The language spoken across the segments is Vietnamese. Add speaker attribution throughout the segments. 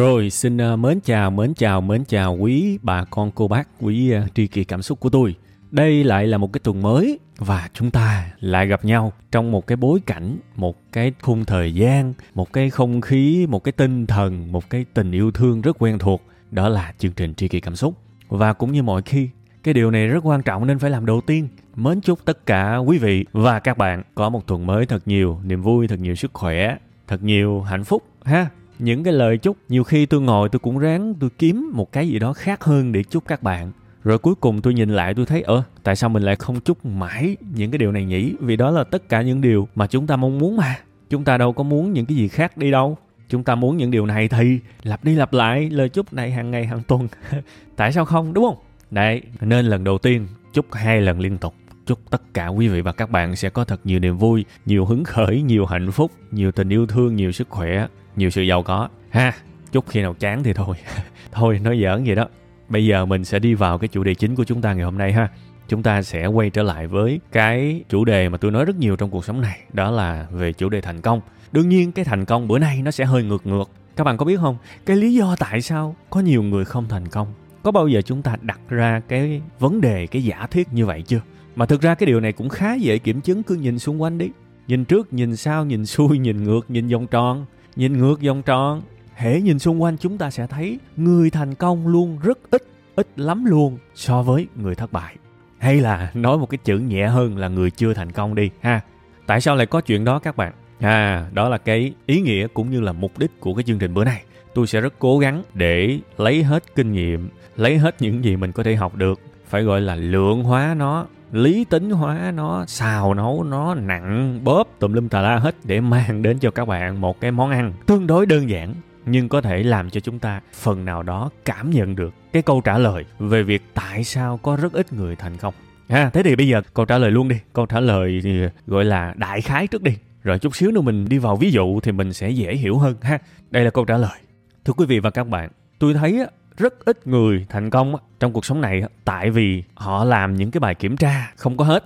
Speaker 1: Rồi, xin uh, mến chào, mến chào, mến chào quý bà con cô bác, quý uh, tri kỳ cảm xúc của tôi. Đây lại là một cái tuần mới và chúng ta lại gặp nhau trong một cái bối cảnh, một cái khung thời gian, một cái không khí, một cái tinh thần, một cái tình yêu thương rất quen thuộc. Đó là chương trình tri kỳ cảm xúc. Và cũng như mọi khi, cái điều này rất quan trọng nên phải làm đầu tiên. Mến chúc tất cả quý vị và các bạn có một tuần mới thật nhiều niềm vui, thật nhiều sức khỏe, thật nhiều hạnh phúc ha những cái lời chúc, nhiều khi tôi ngồi tôi cũng ráng tôi kiếm một cái gì đó khác hơn để chúc các bạn. Rồi cuối cùng tôi nhìn lại tôi thấy, ơ, tại sao mình lại không chúc mãi những cái điều này nhỉ? Vì đó là tất cả những điều mà chúng ta mong muốn mà. Chúng ta đâu có muốn những cái gì khác đi đâu. Chúng ta muốn những điều này thì lặp đi lặp lại lời chúc này hàng ngày, hàng tuần. Tại sao không? Đúng không? Đấy, nên lần đầu tiên chúc hai lần liên tục. Chúc tất cả quý vị và các bạn sẽ có thật nhiều niềm vui, nhiều hứng khởi, nhiều hạnh phúc, nhiều tình yêu thương, nhiều sức khỏe nhiều sự giàu có. Ha, chút khi nào chán thì thôi. Thôi, nói giỡn vậy đó. Bây giờ mình sẽ đi vào cái chủ đề chính của chúng ta ngày hôm nay ha. Chúng ta sẽ quay trở lại với cái chủ đề mà tôi nói rất nhiều trong cuộc sống này, đó là về chủ đề thành công. Đương nhiên, cái thành công bữa nay nó sẽ hơi ngược ngược. Các bạn có biết không? Cái lý do tại sao có nhiều người không thành công? Có bao giờ chúng ta đặt ra cái vấn đề, cái giả thiết như vậy chưa? Mà thực ra cái điều này cũng khá dễ kiểm chứng, cứ nhìn xung quanh đi. Nhìn trước, nhìn sau, nhìn xuôi, nhìn ngược, nhìn vòng tròn. Nhìn ngược vòng tròn, hễ nhìn xung quanh chúng ta sẽ thấy người thành công luôn rất ít, ít lắm luôn so với người thất bại. Hay là nói một cái chữ nhẹ hơn là người chưa thành công đi ha. Tại sao lại có chuyện đó các bạn? À, đó là cái ý nghĩa cũng như là mục đích của cái chương trình bữa nay. Tôi sẽ rất cố gắng để lấy hết kinh nghiệm, lấy hết những gì mình có thể học được, phải gọi là lượng hóa nó lý tính hóa nó, xào nấu nó, nặng, bóp tùm lum tà la hết để mang đến cho các bạn một cái món ăn tương đối đơn giản, nhưng có thể làm cho chúng ta phần nào đó cảm nhận được cái câu trả lời về việc tại sao có rất ít người thành công. Ha, thế thì bây giờ câu trả lời luôn đi. Câu trả lời thì gọi là đại khái trước đi. Rồi chút xíu nữa mình đi vào ví dụ thì mình sẽ dễ hiểu hơn, ha. Đây là câu trả lời. Thưa quý vị và các bạn, tôi thấy rất ít người thành công trong cuộc sống này tại vì họ làm những cái bài kiểm tra không có hết.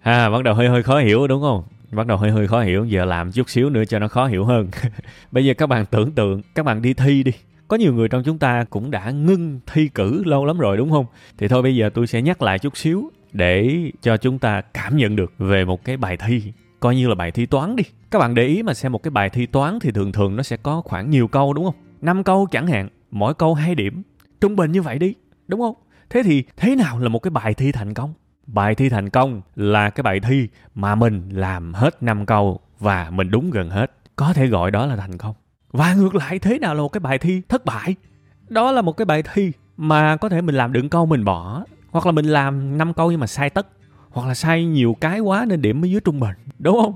Speaker 1: Ha bắt đầu hơi hơi khó hiểu đúng không? Bắt đầu hơi hơi khó hiểu giờ làm chút xíu nữa cho nó khó hiểu hơn. Bây giờ các bạn tưởng tượng các bạn đi thi đi. Có nhiều người trong chúng ta cũng đã ngưng thi cử lâu lắm rồi đúng không? Thì thôi bây giờ tôi sẽ nhắc lại chút xíu để cho chúng ta cảm nhận được về một cái bài thi coi như là bài thi toán đi. Các bạn để ý mà xem một cái bài thi toán thì thường thường nó sẽ có khoảng nhiều câu đúng không? Năm câu chẳng hạn mỗi câu hai điểm. Trung bình như vậy đi, đúng không? Thế thì thế nào là một cái bài thi thành công? Bài thi thành công là cái bài thi mà mình làm hết năm câu và mình đúng gần hết. Có thể gọi đó là thành công. Và ngược lại, thế nào là một cái bài thi thất bại? Đó là một cái bài thi mà có thể mình làm đựng câu mình bỏ, hoặc là mình làm năm câu nhưng mà sai tất, hoặc là sai nhiều cái quá nên điểm mới dưới trung bình, đúng không?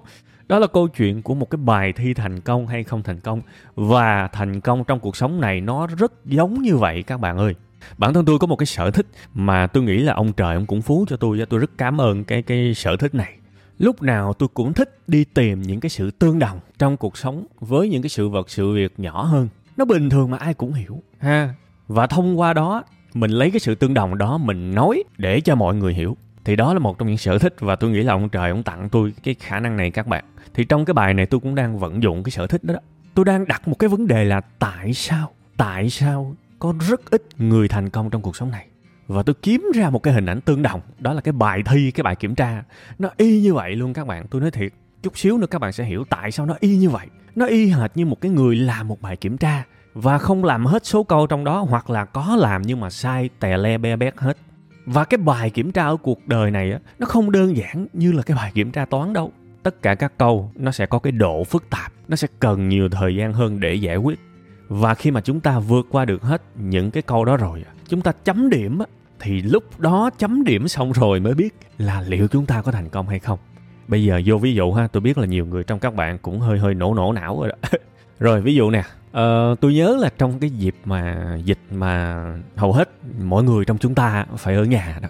Speaker 1: Đó là câu chuyện của một cái bài thi thành công hay không thành công. Và thành công trong cuộc sống này nó rất giống như vậy, các bạn ơi. Bản thân tôi có một cái sở thích mà tôi nghĩ là ông trời ông cũng phú cho tôi tôi rất cảm ơn cái cái sở thích này. Lúc nào tôi cũng thích đi tìm những cái sự tương đồng trong cuộc sống với những cái sự vật, sự việc nhỏ hơn. Nó bình thường mà ai cũng hiểu, ha. Và thông qua đó, mình lấy cái sự tương đồng đó mình nói để cho mọi người hiểu thì đó là một trong những sở thích và tôi nghĩ là ông trời ông tặng tôi cái khả năng này các bạn. Thì trong cái bài này tôi cũng đang vận dụng cái sở thích đó, đó. tôi đang đặt một cái vấn đề là tại sao tại sao có rất ít người thành công trong cuộc sống này? Và tôi kiếm ra một cái hình ảnh tương đồng. Đó là cái bài thi cái bài kiểm tra. Nó y như vậy luôn các bạn. Tôi nói thiệt chút xíu nữa các bạn sẽ hiểu tại sao nó y như vậy. Nó y hệt như một cái người làm một bài kiểm tra và không làm hết số câu trong đó hoặc là có làm nhưng mà sai tè le be bét hết và cái bài kiểm tra ở cuộc đời này á, nó không đơn giản như là cái bài kiểm tra toán đâu. Tất cả các câu nó sẽ có cái độ phức tạp, nó sẽ cần nhiều thời gian hơn để giải quyết. Và khi mà chúng ta vượt qua được hết những cái câu đó rồi chúng ta chấm điểm á, thì lúc đó chấm điểm xong rồi mới biết là liệu chúng ta có thành công hay không. Bây giờ vô ví dụ ha, tôi biết là nhiều người trong các bạn cũng hơi hơi nổ nổ não rồi đó. Rồi, ví dụ nè Ờ, tôi nhớ là trong cái dịp mà dịch mà hầu hết mọi người trong chúng ta phải ở nhà đó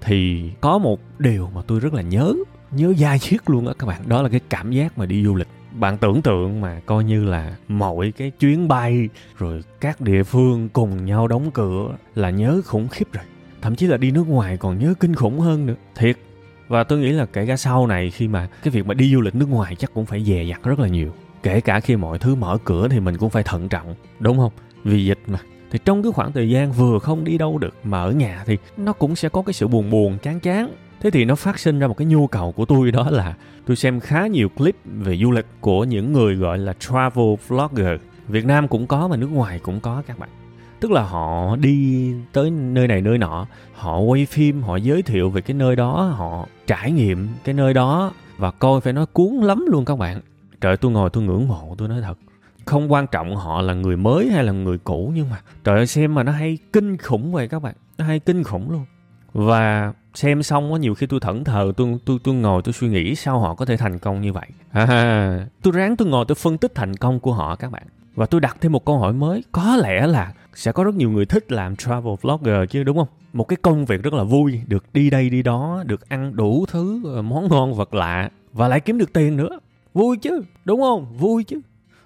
Speaker 1: thì có một điều mà tôi rất là nhớ nhớ dai chiết luôn á các bạn. Đó là cái cảm giác mà đi du lịch. Bạn tưởng tượng mà coi như là mọi cái chuyến bay rồi các địa phương cùng nhau đóng cửa là nhớ khủng khiếp rồi. Thậm chí là đi nước ngoài còn nhớ kinh khủng hơn nữa. Thiệt. Và tôi nghĩ là kể cả sau này khi mà cái việc mà đi du lịch nước ngoài chắc cũng phải dè dặt rất là nhiều kể cả khi mọi thứ mở cửa thì mình cũng phải thận trọng, đúng không? Vì dịch mà. Thì trong cái khoảng thời gian vừa không đi đâu được mà ở nhà thì nó cũng sẽ có cái sự buồn buồn, chán chán. Thế thì nó phát sinh ra một cái nhu cầu của tôi đó là tôi xem khá nhiều clip về du lịch của những người gọi là travel vlogger. Việt nam cũng có mà nước ngoài cũng có các bạn. Tức là họ đi tới nơi này nơi nọ, họ quay phim, họ giới thiệu về cái nơi đó, họ trải nghiệm cái nơi đó và coi phải nói cuốn lắm luôn các bạn trời tôi ngồi tôi ngưỡng mộ tôi nói thật. Không quan trọng họ là người mới hay là người cũ nhưng mà trời ơi xem mà nó hay kinh khủng vậy các bạn. Nó hay kinh khủng luôn. Và xem xong á nhiều khi tôi thẫn thờ tôi tôi tôi ngồi tôi suy nghĩ sao họ có thể thành công như vậy. À, tôi ráng tôi ngồi tôi phân tích thành công của họ các bạn. Và tôi đặt thêm một câu hỏi mới có lẽ là sẽ có rất nhiều người thích làm travel vlogger chứ đúng không? Một cái công việc rất là vui được đi đây đi đó được ăn đủ thứ ờ, món ngon vật lạ và lại kiếm được tiền nữa vui chứ, đúng không? Vui chứ.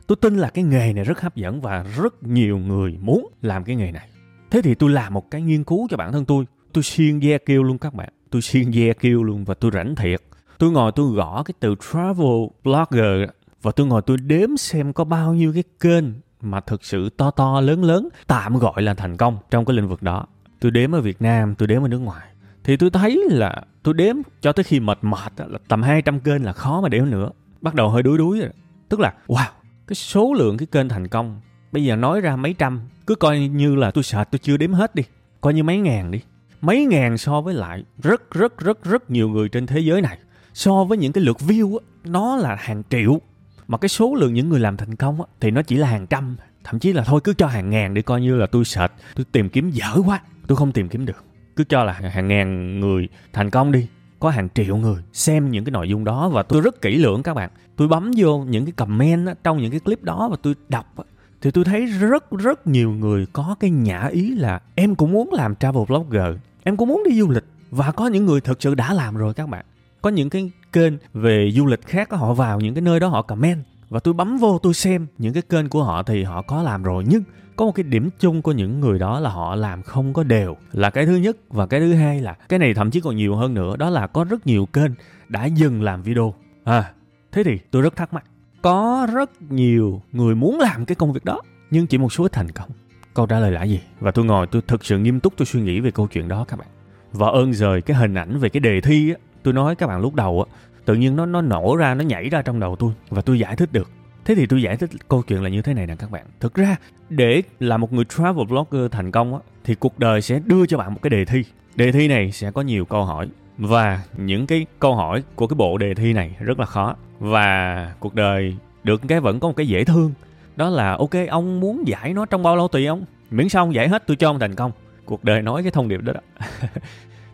Speaker 1: Tôi tin là cái nghề này rất hấp dẫn và rất nhiều người muốn làm cái nghề này. Thế thì tôi làm một cái nghiên cứu cho bản thân tôi. Tôi xuyên ve kêu luôn các bạn. Tôi xuyên ve kêu luôn và tôi rảnh thiệt. Tôi ngồi tôi gõ cái từ travel blogger và tôi ngồi tôi đếm xem có bao nhiêu cái kênh mà thực sự to to, lớn lớn, tạm gọi là thành công trong cái lĩnh vực đó. Tôi đếm ở Việt Nam, tôi đếm ở nước ngoài. Thì tôi thấy là tôi đếm cho tới khi mệt mệt là tầm 200 kênh là khó mà đếm nữa bắt đầu hơi đuối đuối rồi tức là, wow, cái số lượng cái kênh thành công, bây giờ nói ra mấy trăm, cứ coi như là tôi sợ tôi chưa đếm hết đi, coi như mấy ngàn đi. Mấy ngàn so với lại rất rất rất rất nhiều người trên thế giới này. So với những cái lượt view á, nó là hàng triệu. Mà cái số lượng những người làm thành công á, thì nó chỉ là hàng trăm, thậm chí là thôi cứ cho hàng ngàn để coi như là tôi sợ tôi tìm kiếm dở quá, tôi không tìm kiếm được. Cứ cho là hàng ngàn người thành công đi có hàng triệu người xem những cái nội dung đó và tôi rất kỹ lưỡng các bạn. Tôi bấm vô những cái comment đó, trong những cái clip đó và tôi đọc thì tôi thấy rất rất nhiều người có cái nhã ý là em cũng muốn làm travel blogger em cũng muốn đi du lịch. Và có những người thực sự đã làm rồi các bạn. Có những cái kênh về du lịch khác họ vào những cái nơi đó họ comment và tôi bấm vô tôi xem những cái kênh của họ thì họ có làm rồi, nhưng có một cái điểm chung của những người đó là họ làm không có đều. Là cái thứ nhất và cái thứ hai là cái này thậm chí còn nhiều hơn nữa, đó là có rất nhiều kênh đã dừng làm video. À thế thì tôi rất thắc mắc. Có rất nhiều người muốn làm cái công việc đó, nhưng chỉ một số ít thành công. Câu trả lời là gì? Và tôi ngồi, tôi thực sự nghiêm túc, tôi suy nghĩ về câu chuyện đó các bạn. Và ơn rời cái hình ảnh về cái đề thi á, tôi nói các bạn lúc đầu á tự nhiên nó nó nổ ra, nó nhảy ra trong đầu tôi và tôi giải thích được. Thế thì tôi giải thích câu chuyện là như thế này nè các bạn. Thực ra, để là một người travel blogger thành công á, thì cuộc đời sẽ đưa cho bạn một cái đề thi. Đề thi này sẽ có nhiều câu hỏi và những cái câu hỏi của cái bộ đề thi này rất là khó và cuộc đời được cái vẫn có một cái dễ thương. Đó là, ok, ông muốn giải nó trong bao lâu tùy ông. Miễn sao ông giải hết, tôi cho ông thành công. Cuộc đời nói cái thông điệp đó đó.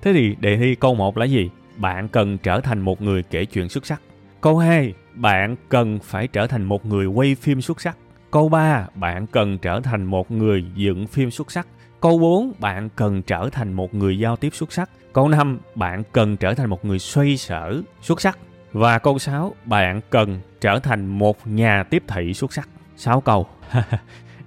Speaker 1: Thế thì đề thi câu 1 là gì? Bạn cần trở thành một người kể chuyện xuất sắc câu 2 bạn cần phải trở thành một người quay phim xuất sắc câu 3 bạn cần trở thành một người dựng phim xuất sắc câu 4 bạn cần trở thành một người giao tiếp xuất sắc câu 5 bạn cần trở thành một người xoay sở xuất sắc và câu 6 bạn cần trở thành một nhà tiếp thị xuất sắc 6 câu.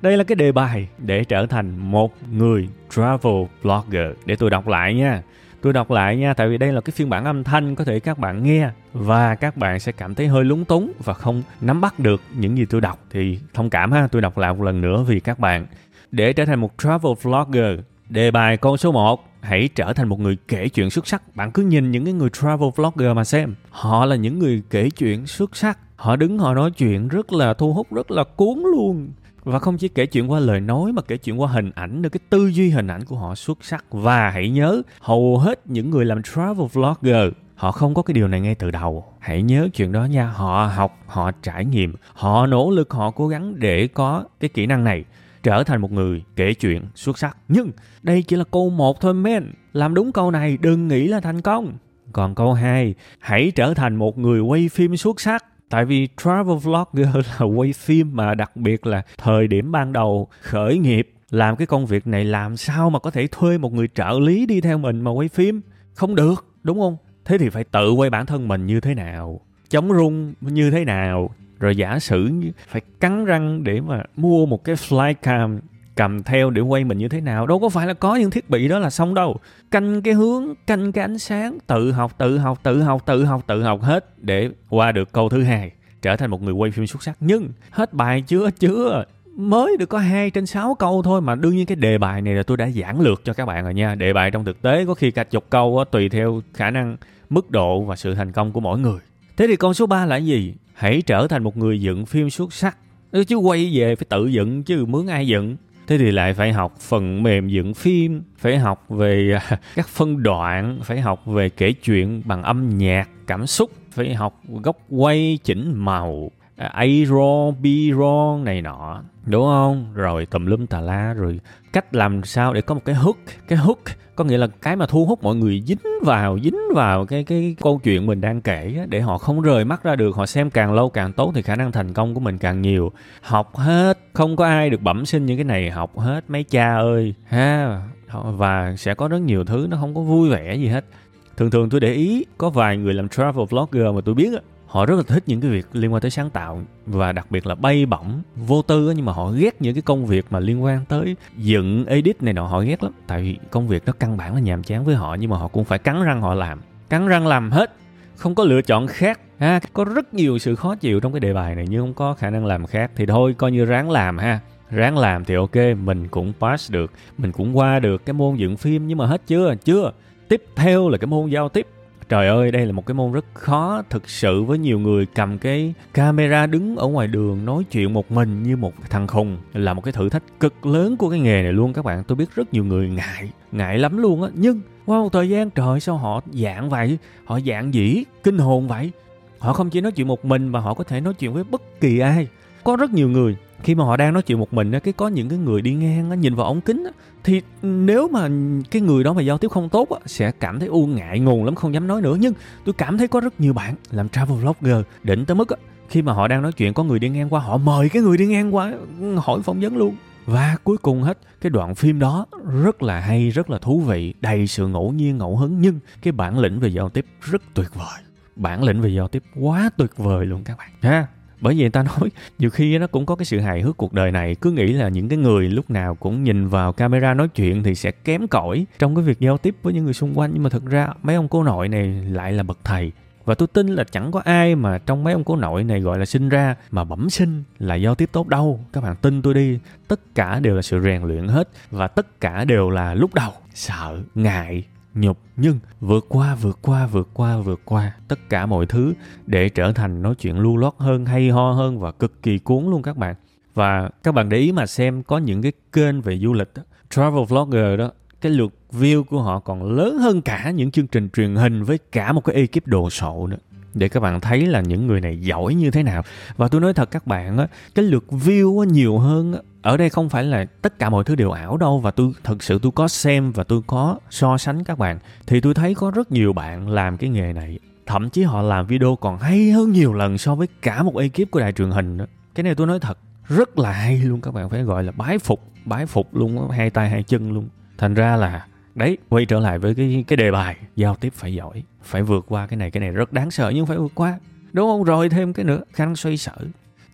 Speaker 1: Đây là cái đề bài để trở thành một người travel blogger. Để tôi đọc lại nha. Tôi đọc lại nha, tại vì đây là cái phiên bản âm thanh có thể các bạn nghe và các bạn sẽ cảm thấy hơi lúng túng và không nắm bắt được những gì tôi đọc thì thông cảm ha, tôi đọc lại một lần nữa vì các bạn. Để trở thành một travel vlogger, đề bài câu số 1, hãy trở thành một người kể chuyện xuất sắc. Bạn cứ nhìn những cái người travel vlogger mà xem, họ là những người kể chuyện xuất sắc họ đứng họ nói chuyện rất là thu hút rất là cuốn luôn và không chỉ kể chuyện qua lời nói mà kể chuyện qua hình ảnh nữa. Cái tư duy hình ảnh của họ xuất sắc. Và hãy nhớ hầu hết những người làm travel vlogger họ không có cái điều này ngay từ đầu. Hãy nhớ chuyện đó nha. Họ học họ trải nghiệm họ nỗ lực họ cố gắng để có cái kỹ năng này trở thành một người kể chuyện xuất sắc. Nhưng đây chỉ là câu một thôi men. Làm đúng câu này đừng nghĩ là thành công. Còn câu 2, hãy trở thành một người quay phim xuất sắc. Tại vì travel vlogger là quay phim mà đặc biệt là thời điểm ban đầu khởi nghiệp, làm cái công việc này làm sao mà có thể thuê một người trợ lý đi theo mình mà quay phim? Không được, đúng không? Thế thì phải tự quay bản thân mình như thế nào? Chống rung như thế nào? Rồi giả sử phải cắn răng để mà mua một cái flycam cầm theo để quay mình như thế nào. Đâu có phải là có những thiết bị đó là xong đâu. Canh cái hướng canh cái ánh sáng tự học tự học tự học tự học tự học hết để qua được câu thứ hai trở thành một người quay phim xuất sắc. Nhưng hết bài chưa chưa. Mới được có 2 trên 6 câu thôi mà đương nhiên cái đề bài này là tôi đã giảng lược cho các bạn rồi nha. Đề bài trong thực tế có khi cả chục câu đó, tùy theo khả năng mức độ và sự thành công của mỗi người. Thế thì con số 3 là gì? Hãy trở thành một người dựng phim xuất sắc. Chứ quay về phải tự dựng chứ mướn ai dựng? Thế thì lại phải học phần mềm dựng phim phải học về à, các phân đoạn phải học về kể chuyện bằng âm nhạc cảm xúc phải học góc quay chỉnh màu À, A wrong, B wrong này nọ đúng không? Rồi tùm lum tà la rồi cách làm sao để có một cái hook cái hook có nghĩa là cái mà thu hút mọi người dính vào dính vào cái cái câu chuyện mình đang kể á, để họ không rời mắt ra được họ xem càng lâu càng tốt thì khả năng thành công của mình càng nhiều. Học hết không có ai được bẩm sinh những cái này học hết mấy cha ơi ha và sẽ có rất nhiều thứ nó không có vui vẻ gì hết. Thường thường tôi để ý có vài người làm travel vlogger mà tôi biết á họ rất là thích những cái việc liên quan tới sáng tạo và đặc biệt là bay bổng, vô tư nhưng mà họ ghét những cái công việc mà liên quan tới dựng edit này nọ, họ ghét lắm. Tại vì công việc nó căn bản là nhàm chán với họ, nhưng mà họ cũng phải cắn răng họ làm. Cắn răng làm hết, không có lựa chọn khác. Ha, có rất nhiều sự khó chịu trong cái đề bài này, nhưng không có khả năng làm khác thì thôi, coi như ráng làm ha. Ráng làm thì ok, mình cũng pass được, mình cũng qua được cái môn dựng phim, nhưng mà hết chưa? Chưa. Tiếp theo là cái môn giao tiếp trời ơi, đây là một cái môn rất khó thực sự với nhiều người cầm cái camera đứng ở ngoài đường nói chuyện một mình như một thằng khùng. Là một cái thử thách cực lớn của cái nghề này luôn, các bạn. Tôi biết rất nhiều người ngại ngại lắm luôn á. Nhưng qua một thời gian, trời, sao họ dạng vậy? Họ dạng dĩ kinh hồn vậy? Họ không chỉ nói chuyện một mình mà họ có thể nói chuyện với bất kỳ ai. Có rất nhiều người khi mà họ đang nói chuyện một mình cái có những cái người đi ngang nhìn vào ống kính thì nếu mà cái người đó mà giao tiếp không tốt sẽ cảm thấy u ngại ngùng lắm, không dám nói nữa. Nhưng tôi cảm thấy có rất nhiều bạn làm travel vlogger đỉnh tới mức khi mà họ đang nói chuyện, có người đi ngang qua, họ mời cái người đi ngang qua, hỏi phỏng vấn luôn. Và cuối cùng hết, cái đoạn phim đó rất là hay, rất là thú vị, đầy sự ngẫu nhiên, ngẫu hứng. Nhưng cái bản lĩnh về giao tiếp rất tuyệt vời. Bản lĩnh về giao tiếp quá tuyệt vời luôn các bạn ha bởi vì người ta nói nhiều khi nó cũng có cái sự hài hước cuộc đời này. Cứ nghĩ là những cái người lúc nào cũng nhìn vào camera nói chuyện thì sẽ kém cỏi trong cái việc giao tiếp với những người xung quanh. Nhưng mà thực ra mấy ông cô nội này lại là bậc thầy. Và tôi tin là chẳng có ai mà trong mấy ông cô nội này gọi là sinh ra mà bẩm sinh là giao tiếp tốt đâu. Các bạn tin tôi đi. Tất cả đều là sự rèn luyện hết và tất cả đều là lúc đầu. Sợ, ngại nhục nhưng vượt qua vượt qua vượt qua vượt qua tất cả mọi thứ để trở thành nói chuyện lưu loát hơn hay ho hơn và cực kỳ cuốn luôn các bạn. Và các bạn để ý mà xem có những cái kênh về du lịch đó, travel vlogger đó cái lượt view của họ còn lớn hơn cả những chương trình truyền hình với cả một cái ekip đồ sộ nữa để các bạn thấy là những người này giỏi như thế nào. Và tôi nói thật các bạn á cái lượt view á, nhiều hơn á, ở đây không phải là tất cả mọi thứ đều ảo đâu và tôi thật sự tôi có xem và tôi có so sánh các bạn thì tôi thấy có rất nhiều bạn làm cái nghề này. Thậm chí họ làm video còn hay hơn nhiều lần so với cả một ekip của đài truyền hình đó cái này tôi nói thật rất là hay luôn các bạn phải gọi là bái phục bái phục luôn hai tay hai chân luôn. Thành ra là đấy. Quay trở lại với cái cái đề bài, giao tiếp phải giỏi, phải vượt qua cái này cái này rất đáng sợ nhưng phải vượt qua. Đúng không? Rồi thêm cái nữa khả năng xoay sở.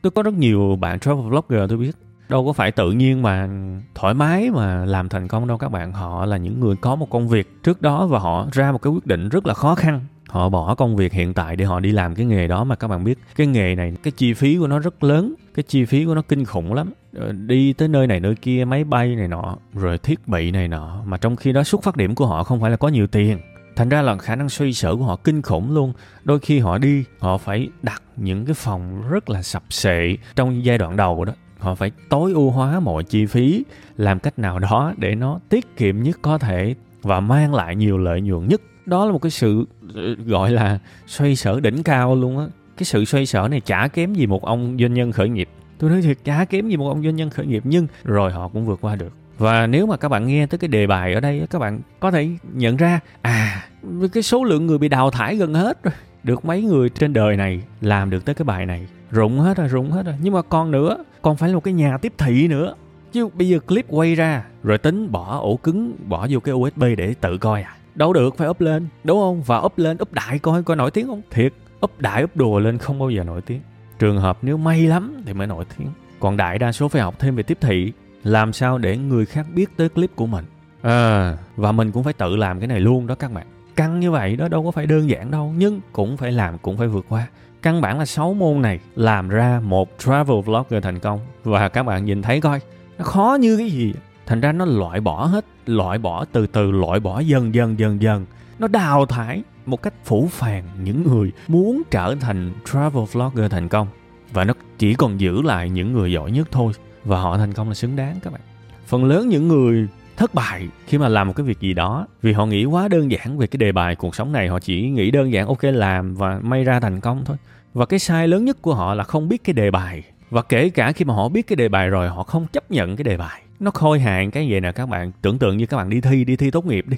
Speaker 1: Tôi có rất nhiều bạn travel blogger tôi biết. Đâu có phải tự nhiên mà thoải mái mà làm thành công đâu các bạn. Họ là những người có một công việc trước đó và họ ra một cái quyết định rất là khó khăn họ bỏ công việc hiện tại để họ đi làm cái nghề đó. Mà các bạn biết, cái nghề này, cái chi phí của nó rất lớn, cái chi phí của nó kinh khủng lắm. Ờ, đi tới nơi này nơi kia, máy bay này nọ, rồi thiết bị này nọ. Mà trong khi đó xuất phát điểm của họ không phải là có nhiều tiền. Thành ra là khả năng xoay sở của họ kinh khủng luôn. Đôi khi họ đi, họ phải đặt những cái phòng rất là sập sệ trong giai đoạn đầu đó. Họ phải tối ưu hóa mọi chi phí, làm cách nào đó để nó tiết kiệm nhất có thể và mang lại nhiều lợi nhuận nhất đó là một cái sự ờ, gọi là xoay sở đỉnh cao luôn á. Cái sự xoay sở này chả kém gì một ông doanh nhân khởi nghiệp. Tôi nói thiệt, chả kém gì một ông doanh nhân khởi nghiệp, nhưng rồi họ cũng vượt qua được. Và nếu mà các bạn nghe tới cái đề bài ở đây các bạn có thể nhận ra à cái số lượng người bị đào thải gần hết rồi. Được mấy người trên đời này làm được tới cái bài này. Rụng hết rồi, rụng hết rồi. Nhưng mà còn nữa, còn phải là một cái nhà tiếp thị nữa. Chứ bây giờ clip quay ra, rồi tính bỏ ổ cứng, bỏ vô cái usb để tự coi à đâu được phải up lên. Đúng không? Và up lên up đại coi coi nổi tiếng không? Thiệt up đại up đùa lên không bao giờ nổi tiếng. Trường hợp nếu may lắm thì mới nổi tiếng. Còn đại đa số phải học thêm về tiếp thị. Làm sao để người khác biết tới clip của mình? À, và mình cũng phải tự làm cái này luôn đó các bạn. Căng như vậy đó đâu có phải đơn giản đâu. Nhưng cũng phải làm cũng phải vượt qua. Căn bản là 6 môn này làm ra một travel vlogger thành công. Và các bạn nhìn thấy coi nó khó như cái gì thành ra nó loại bỏ hết, loại bỏ, từ từ loại bỏ, dần dần dần dần. Nó đào thải một cách phủ phàng những người muốn trở thành travel vlogger thành công. Và nó chỉ còn giữ lại những người giỏi nhất thôi. Và họ thành công là xứng đáng, các bạn. Phần lớn những người thất bại khi mà làm một cái việc gì đó, vì họ nghĩ quá đơn giản về cái đề bài cuộc sống này, họ chỉ nghĩ đơn giản, ok, làm và may ra thành công thôi. Và cái sai lớn nhất của họ là không biết cái đề bài. Và kể cả khi mà họ biết cái đề bài rồi, họ không chấp nhận cái đề bài nó khôi hạn cái gì nè, các bạn? Tưởng tượng như các bạn đi thi đi thi tốt nghiệp đi.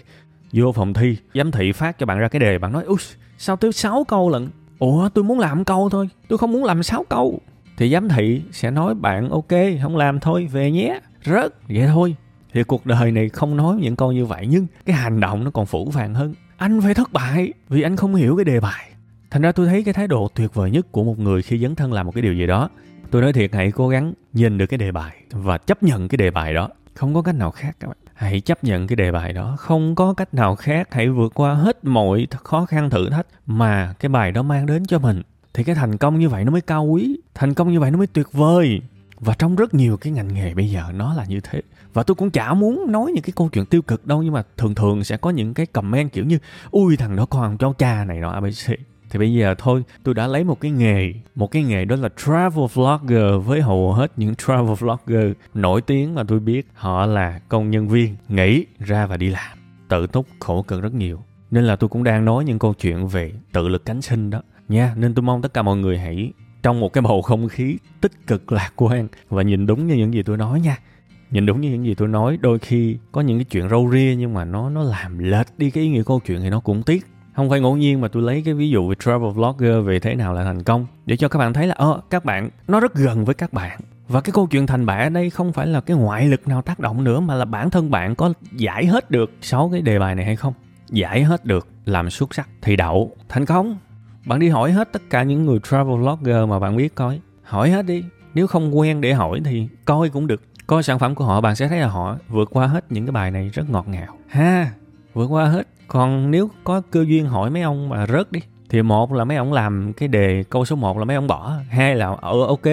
Speaker 1: Vô phòng thi, giám thị phát cho bạn ra cái đề, bạn nói ui sao tới 6 câu lận? Ủa, tôi muốn làm câu thôi, tôi không muốn làm 6 câu. Thì giám thị sẽ nói, bạn ok, không làm thôi, về nhé. Rớt. Vậy thôi. Thì cuộc đời này không nói những câu như vậy, nhưng cái hành động nó còn phủ phàng hơn. Anh phải thất bại, vì anh không hiểu cái đề bài. Thành ra tôi thấy cái thái độ tuyệt vời nhất của một người khi dấn thân làm một cái điều gì đó tôi nói thiệt hãy cố gắng nhìn được cái đề bài và chấp nhận cái đề bài đó. Không có cách nào khác các bạn. Hãy chấp nhận cái đề bài đó. Không có cách nào khác. Hãy vượt qua hết mọi khó khăn thử thách mà cái bài đó mang đến cho mình. Thì cái thành công như vậy nó mới cao quý. Thành công như vậy nó mới tuyệt vời. Và trong rất nhiều cái ngành nghề bây giờ nó là như thế. Và tôi cũng chả muốn nói những cái câu chuyện tiêu cực đâu nhưng mà thường thường sẽ có những cái comment kiểu như ui thằng đó con cháu cha này nọ abc thì bây giờ thôi, tôi đã lấy một cái nghề, một cái nghề đó là travel vlogger với hầu hết những travel vlogger nổi tiếng mà tôi biết. Họ là công nhân viên, nghỉ, ra và đi làm, tự túc, khổ cực rất nhiều. Nên là tôi cũng đang nói những câu chuyện về tự lực cánh sinh đó. Nha, nên tôi mong tất cả mọi người hãy trong một cái bầu không khí tích cực lạc quan và nhìn đúng như những gì tôi nói nha. Nhìn đúng như những gì tôi nói, đôi khi có những cái chuyện râu ria nhưng mà nó nó làm lệch đi cái ý nghĩa câu chuyện thì nó cũng tiếc không phải ngẫu nhiên mà tôi lấy cái ví dụ về travel vlogger về thế nào là thành công, để cho các bạn thấy là ờ các bạn, nó rất gần với các bạn. Và cái câu chuyện thành bại ở đây không phải là cái ngoại lực nào tác động nữa, mà là bản thân bạn có giải hết được sáu cái đề bài này hay không? Giải hết được, làm xuất sắc thì đậu, thành công. Bạn đi hỏi hết tất cả những người travel vlogger mà bạn biết coi. Hỏi hết đi. Nếu không quen để hỏi thì coi cũng được. Coi sản phẩm của họ, bạn sẽ thấy là họ vượt qua hết những cái bài này rất ngọt ngào. Ha, vượt qua hết còn nếu có cơ duyên hỏi mấy ông mà rớt đi, thì một là mấy ông làm cái đề câu số 1 là mấy ông bỏ. Hai là ờ ok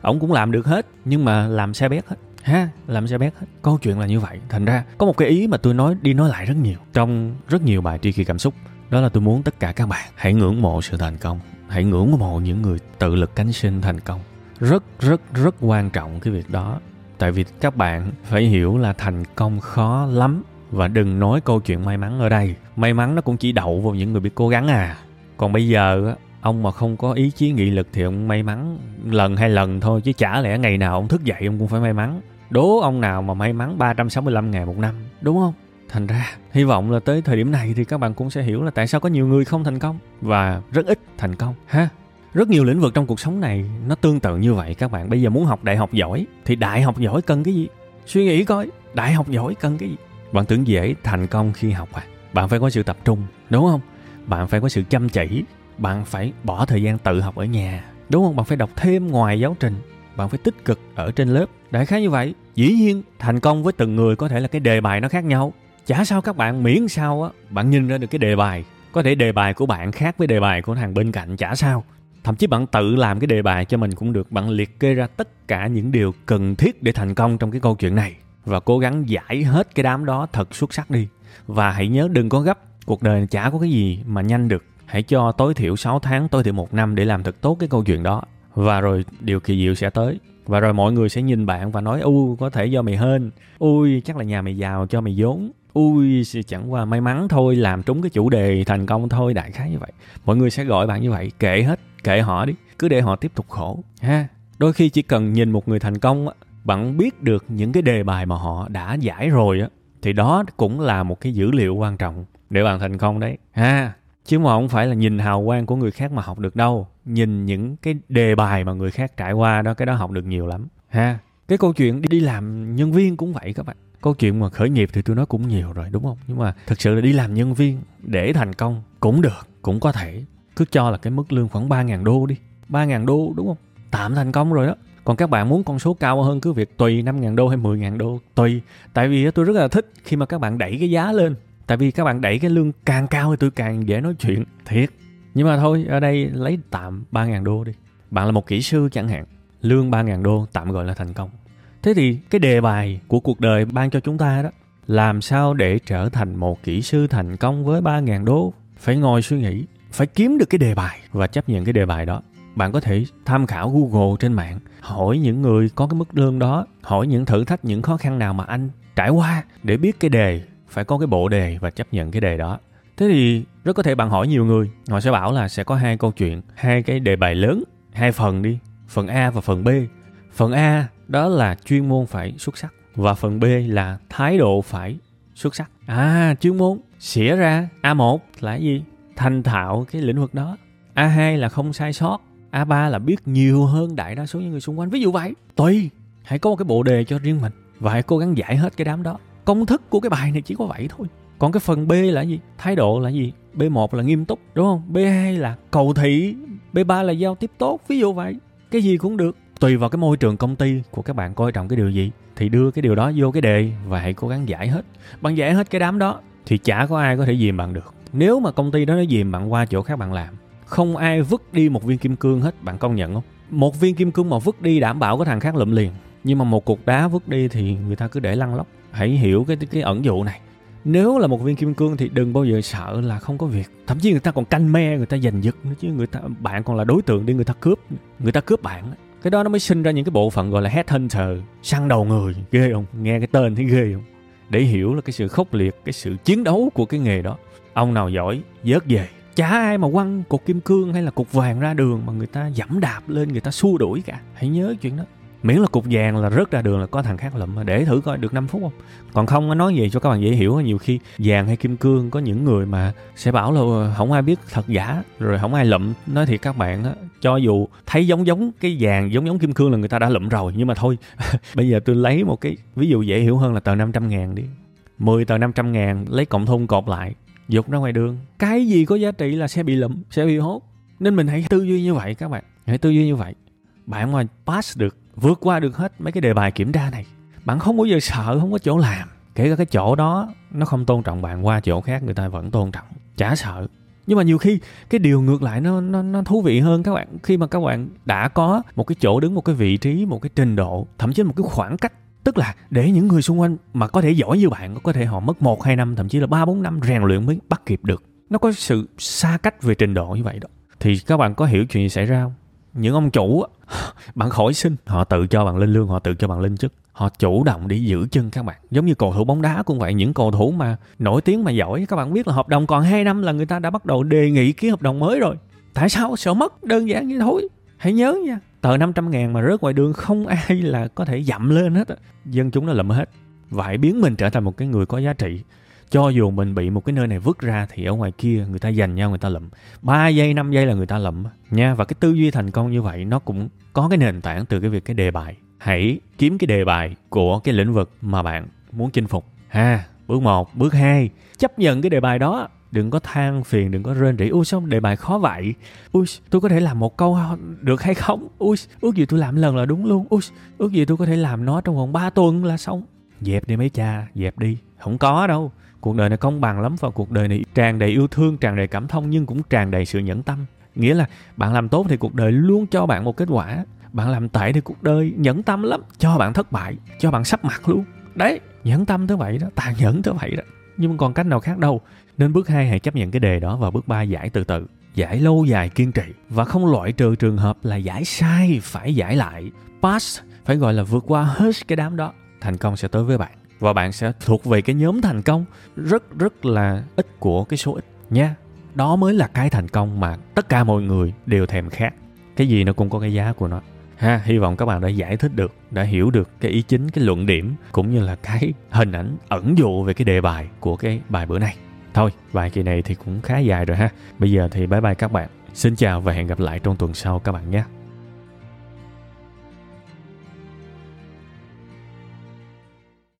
Speaker 1: ông cũng làm được hết, nhưng mà làm xe bét hết. Ha, làm xe bét hết. Câu chuyện là như vậy. Thành ra, có một cái ý mà tôi nói, đi nói lại rất nhiều, trong rất nhiều bài tri kỳ cảm xúc. Đó là tôi muốn tất cả các bạn hãy ngưỡng mộ sự thành công, hãy ngưỡng mộ những người tự lực cánh sinh thành công. Rất rất rất quan trọng cái việc đó. Tại vì các bạn phải hiểu là thành công khó lắm và đừng nói câu chuyện may mắn ở đây. May mắn nó cũng chỉ đậu vào những người biết cố gắng à. Còn bây giờ ông mà không có ý chí nghị lực thì ông may mắn lần hai lần thôi, chứ chả lẽ ngày nào ông thức dậy ông cũng phải may mắn. Đố ông nào mà may mắn 365 ngày một năm, đúng không? Thành ra, hy vọng là tới thời điểm này thì các bạn cũng sẽ hiểu là tại sao có nhiều người không thành công. Và rất ít thành công, ha. Rất nhiều lĩnh vực trong cuộc sống này nó tương tự như vậy các bạn. Bây giờ muốn học đại học giỏi thì đại học giỏi cần cái gì? Suy nghĩ coi, đại học giỏi cần cái gì? Bạn tưởng dễ thành công khi học à? Bạn phải có sự tập trung, đúng không? Bạn phải có sự chăm chỉ. Bạn phải bỏ thời gian tự học ở nhà, đúng không? Bạn phải đọc thêm ngoài giáo trình. Bạn phải tích cực ở trên lớp. Đại khái như vậy. Dĩ nhiên, thành công với từng người có thể là cái đề bài nó khác nhau. Chả sao các bạn miễn sao á, bạn nhìn ra được cái đề bài. Có thể đề bài của bạn khác với đề bài của thằng bên cạnh, chả sao. Thậm chí bạn tự làm cái đề bài cho mình cũng được. Bạn liệt kê ra tất cả những điều cần thiết để thành công trong cái câu chuyện này và cố gắng giải hết cái đám đó thật xuất sắc đi. Và hãy nhớ đừng có gấp, cuộc đời chả có cái gì mà nhanh được. Hãy cho tối thiểu 6 tháng, tối thiểu một năm để làm thật tốt cái câu chuyện đó. Và rồi điều kỳ diệu sẽ tới. Và rồi mọi người sẽ nhìn bạn và nói, u, có thể do mày hên. Ui, chắc là nhà mày giàu cho mày vốn. Ui chẳng qua may mắn thôi, làm trúng cái chủ đề thành công thôi. Đại khái như vậy. Mọi người sẽ gọi bạn như vậy. Kệ hết, kệ họ đi. Cứ để họ tiếp tục khổ. Ha, đôi khi chỉ cần nhìn một người thành công á bạn biết được những cái đề bài mà họ đã giải rồi á, thì đó cũng là một cái dữ liệu quan trọng để bạn thành công đấy. Ha, chứ mà không phải là nhìn hào quang của người khác mà học được đâu. Nhìn những cái đề bài mà người khác trải qua đó, cái đó học được nhiều lắm. Ha, cái câu chuyện đi làm nhân viên cũng vậy các bạn. Câu chuyện mà khởi nghiệp thì tôi nói cũng nhiều rồi, đúng không? Nhưng mà thực sự là đi làm nhân viên để thành công cũng được, cũng có thể. Cứ cho là cái mức lương khoảng 3.000 đô đi. 3.000 đô, đúng không? Tạm thành công rồi đó còn các bạn muốn con số cao hơn cứ việc tùy 5.000 đô hay 10.000 đô, tùy. Tại vì tôi rất là thích khi mà các bạn đẩy cái giá lên. Tại vì các bạn đẩy cái lương càng cao thì tôi càng dễ nói chuyện, thiệt. Nhưng mà thôi, ở đây lấy tạm 3.000 đô đi. Bạn là một kỹ sư chẳng hạn, lương 3.000 đô tạm gọi là thành công. Thế thì cái đề bài của cuộc đời ban cho chúng ta đó, làm sao để trở thành một kỹ sư thành công với 3.000 đô? Phải ngồi suy nghĩ, phải kiếm được cái đề bài và chấp nhận cái đề bài đó bạn có thể tham khảo Google trên mạng, hỏi những người có cái mức lương đó, hỏi những thử thách, những khó khăn nào mà anh trải qua để biết cái đề, phải có cái bộ đề và chấp nhận cái đề đó. Thế thì rất có thể bạn hỏi nhiều người, họ sẽ bảo là sẽ có hai câu chuyện, hai cái đề bài lớn, hai phần đi, phần A và phần B. Phần A đó là chuyên môn phải xuất sắc và phần B là thái độ phải xuất sắc. À, chuyên môn xỉa ra A1 là gì? Thành thạo cái lĩnh vực đó. A2 là không sai sót A3 là biết nhiều hơn đại đa số những người xung quanh. Ví dụ vậy, tùy, hãy có một cái bộ đề cho riêng mình và hãy cố gắng giải hết cái đám đó. Công thức của cái bài này chỉ có vậy thôi. Còn cái phần B là gì? Thái độ là gì? B1 là nghiêm túc, đúng không? B2 là cầu thị, B3 là giao tiếp tốt, ví dụ vậy. Cái gì cũng được. Tùy vào cái môi trường công ty của các bạn coi trọng cái điều gì thì đưa cái điều đó vô cái đề và hãy cố gắng giải hết. Bạn giải hết cái đám đó thì chả có ai có thể dìm bạn được. Nếu mà công ty đó nó dìm bạn qua chỗ khác bạn làm không ai vứt đi một viên kim cương hết, bạn công nhận không? Một viên kim cương mà vứt đi đảm bảo có thằng khác lụm liền. Nhưng mà một cục đá vứt đi thì người ta cứ để lăn lóc. Hãy hiểu cái cái ẩn dụ này. Nếu là một viên kim cương thì đừng bao giờ sợ là không có việc. Thậm chí người ta còn canh me, người ta giành giật nữa chứ. Người ta, bạn còn là đối tượng để người ta cướp. Người ta cướp bạn cái đó nó mới sinh ra những cái bộ phận gọi là headhunter, săn đầu người. Ghê không? Nghe cái tên thấy ghê không? Để hiểu là cái sự khốc liệt, cái sự chiến đấu của cái nghề đó. Ông nào giỏi dớt về chả ai mà quăng cục kim cương hay là cục vàng ra đường mà người ta dẫm đạp lên, người ta xua đuổi cả. Hãy nhớ chuyện đó. Miễn là cục vàng là rớt ra đường là có thằng khác lụm mà để thử coi được 5 phút không. Còn không, nó nói gì cho các bạn dễ hiểu nhiều khi vàng hay kim cương có những người mà sẽ bảo là không ai biết thật giả, rồi không ai lụm. Nói thiệt các bạn á, cho dù thấy giống giống cái vàng, giống giống kim cương là người ta đã lụm rồi, nhưng mà thôi. Bây giờ tôi lấy một cái ví dụ dễ hiểu hơn là tờ 500 ngàn đi. 10 tờ 500 ngàn, lấy cộng thun cột lại dục ra ngoài đường. Cái gì có giá trị là sẽ bị lụm, sẽ bị hốt. Nên mình hãy tư duy như vậy các bạn. Hãy tư duy như vậy. Bạn mà pass được, vượt qua được hết mấy cái đề bài kiểm tra này, bạn không bao giờ sợ, không có chỗ làm. Kể cả cái chỗ đó, nó không tôn trọng bạn, qua chỗ khác người ta vẫn tôn trọng, chả sợ. Nhưng mà nhiều khi, cái điều ngược lại nó nó nó thú vị hơn các bạn. Khi mà các bạn đã có một cái chỗ đứng, một cái vị trí, một cái trình độ, thậm chí một cái khoảng cách tức là để những người xung quanh mà có thể giỏi như bạn, có thể họ mất một, hai năm, thậm chí là ba, bốn năm rèn luyện mới bắt kịp được. Nó có sự xa cách về trình độ như vậy đó. Thì các bạn có hiểu chuyện gì xảy ra không? Những ông chủ bạn khỏi xin. Họ tự cho bạn lên lương, họ tự cho bạn lên chức. Họ chủ động để giữ chân các bạn. Giống như cầu thủ bóng đá cũng vậy, những cầu thủ mà nổi tiếng mà giỏi, các bạn biết là hợp đồng còn 2 năm là người ta đã bắt đầu đề nghị ký hợp đồng mới rồi. Tại sao sợ mất? Đơn giản như thôi hãy nhớ nha. Tờ 500 ngàn mà rớt ngoài đường không ai là có thể dặm lên hết dân chúng nó lụm hết. Và hãy biến mình trở thành một cái người có giá trị. Cho dù mình bị một cái nơi này vứt ra thì ở ngoài kia người ta dành nhau, người ta lụm. 3 giây 5 giây là người ta lụm nha. Và cái tư duy thành công như vậy nó cũng có cái nền tảng từ cái việc cái đề bài. Hãy kiếm cái đề bài của cái lĩnh vực mà bạn muốn chinh phục. Ha, bước 1 bước 2 chấp nhận cái đề bài đó đừng có than phiền, đừng có rên rỉ. Ui, sao đề bài khó vậy? Ui, tôi có thể làm một câu được hay không? Ui, ước gì tôi làm lần là đúng luôn. Ui, ước gì tôi có thể làm nó trong vòng 3 tuần là xong. Dẹp đi mấy cha, dẹp đi. Không có đâu. Cuộc đời này công bằng lắm và cuộc đời này tràn đầy yêu thương, tràn đầy cảm thông nhưng cũng tràn đầy sự nhẫn tâm. Nghĩa là bạn làm tốt thì cuộc đời luôn cho bạn một kết quả. Bạn làm tệ thì cuộc đời nhẫn tâm lắm. Cho bạn thất bại, cho bạn sắp mặt luôn. Đấy, nhẫn tâm tới vậy đó, tàn nhẫn tới vậy đó nhưng còn cách nào khác đâu. Nên bước 2 hãy chấp nhận cái đề đó và bước 3 giải từ từ. Giải lâu dài kiên trì. Và không loại trừ trường hợp là giải sai, phải giải lại. Pass, phải gọi là vượt qua hết cái đám đó. Thành công sẽ tới với bạn. Và bạn sẽ thuộc về cái nhóm thành công. Rất rất là ít của cái số ít, nha. Đó mới là cái thành công mà tất cả mọi người đều thèm khát. Cái gì nó cũng có cái giá của nó ha, hy vọng các bạn đã giải thích được, đã hiểu được cái ý chính, cái luận điểm, cũng như là cái hình ảnh ẩn dụ về cái đề bài của cái bài bữa nay. Thôi, bài kỳ này thì cũng khá dài rồi ha. Bây giờ thì bye bye các bạn. Xin chào và hẹn gặp lại trong tuần sau các bạn nhé.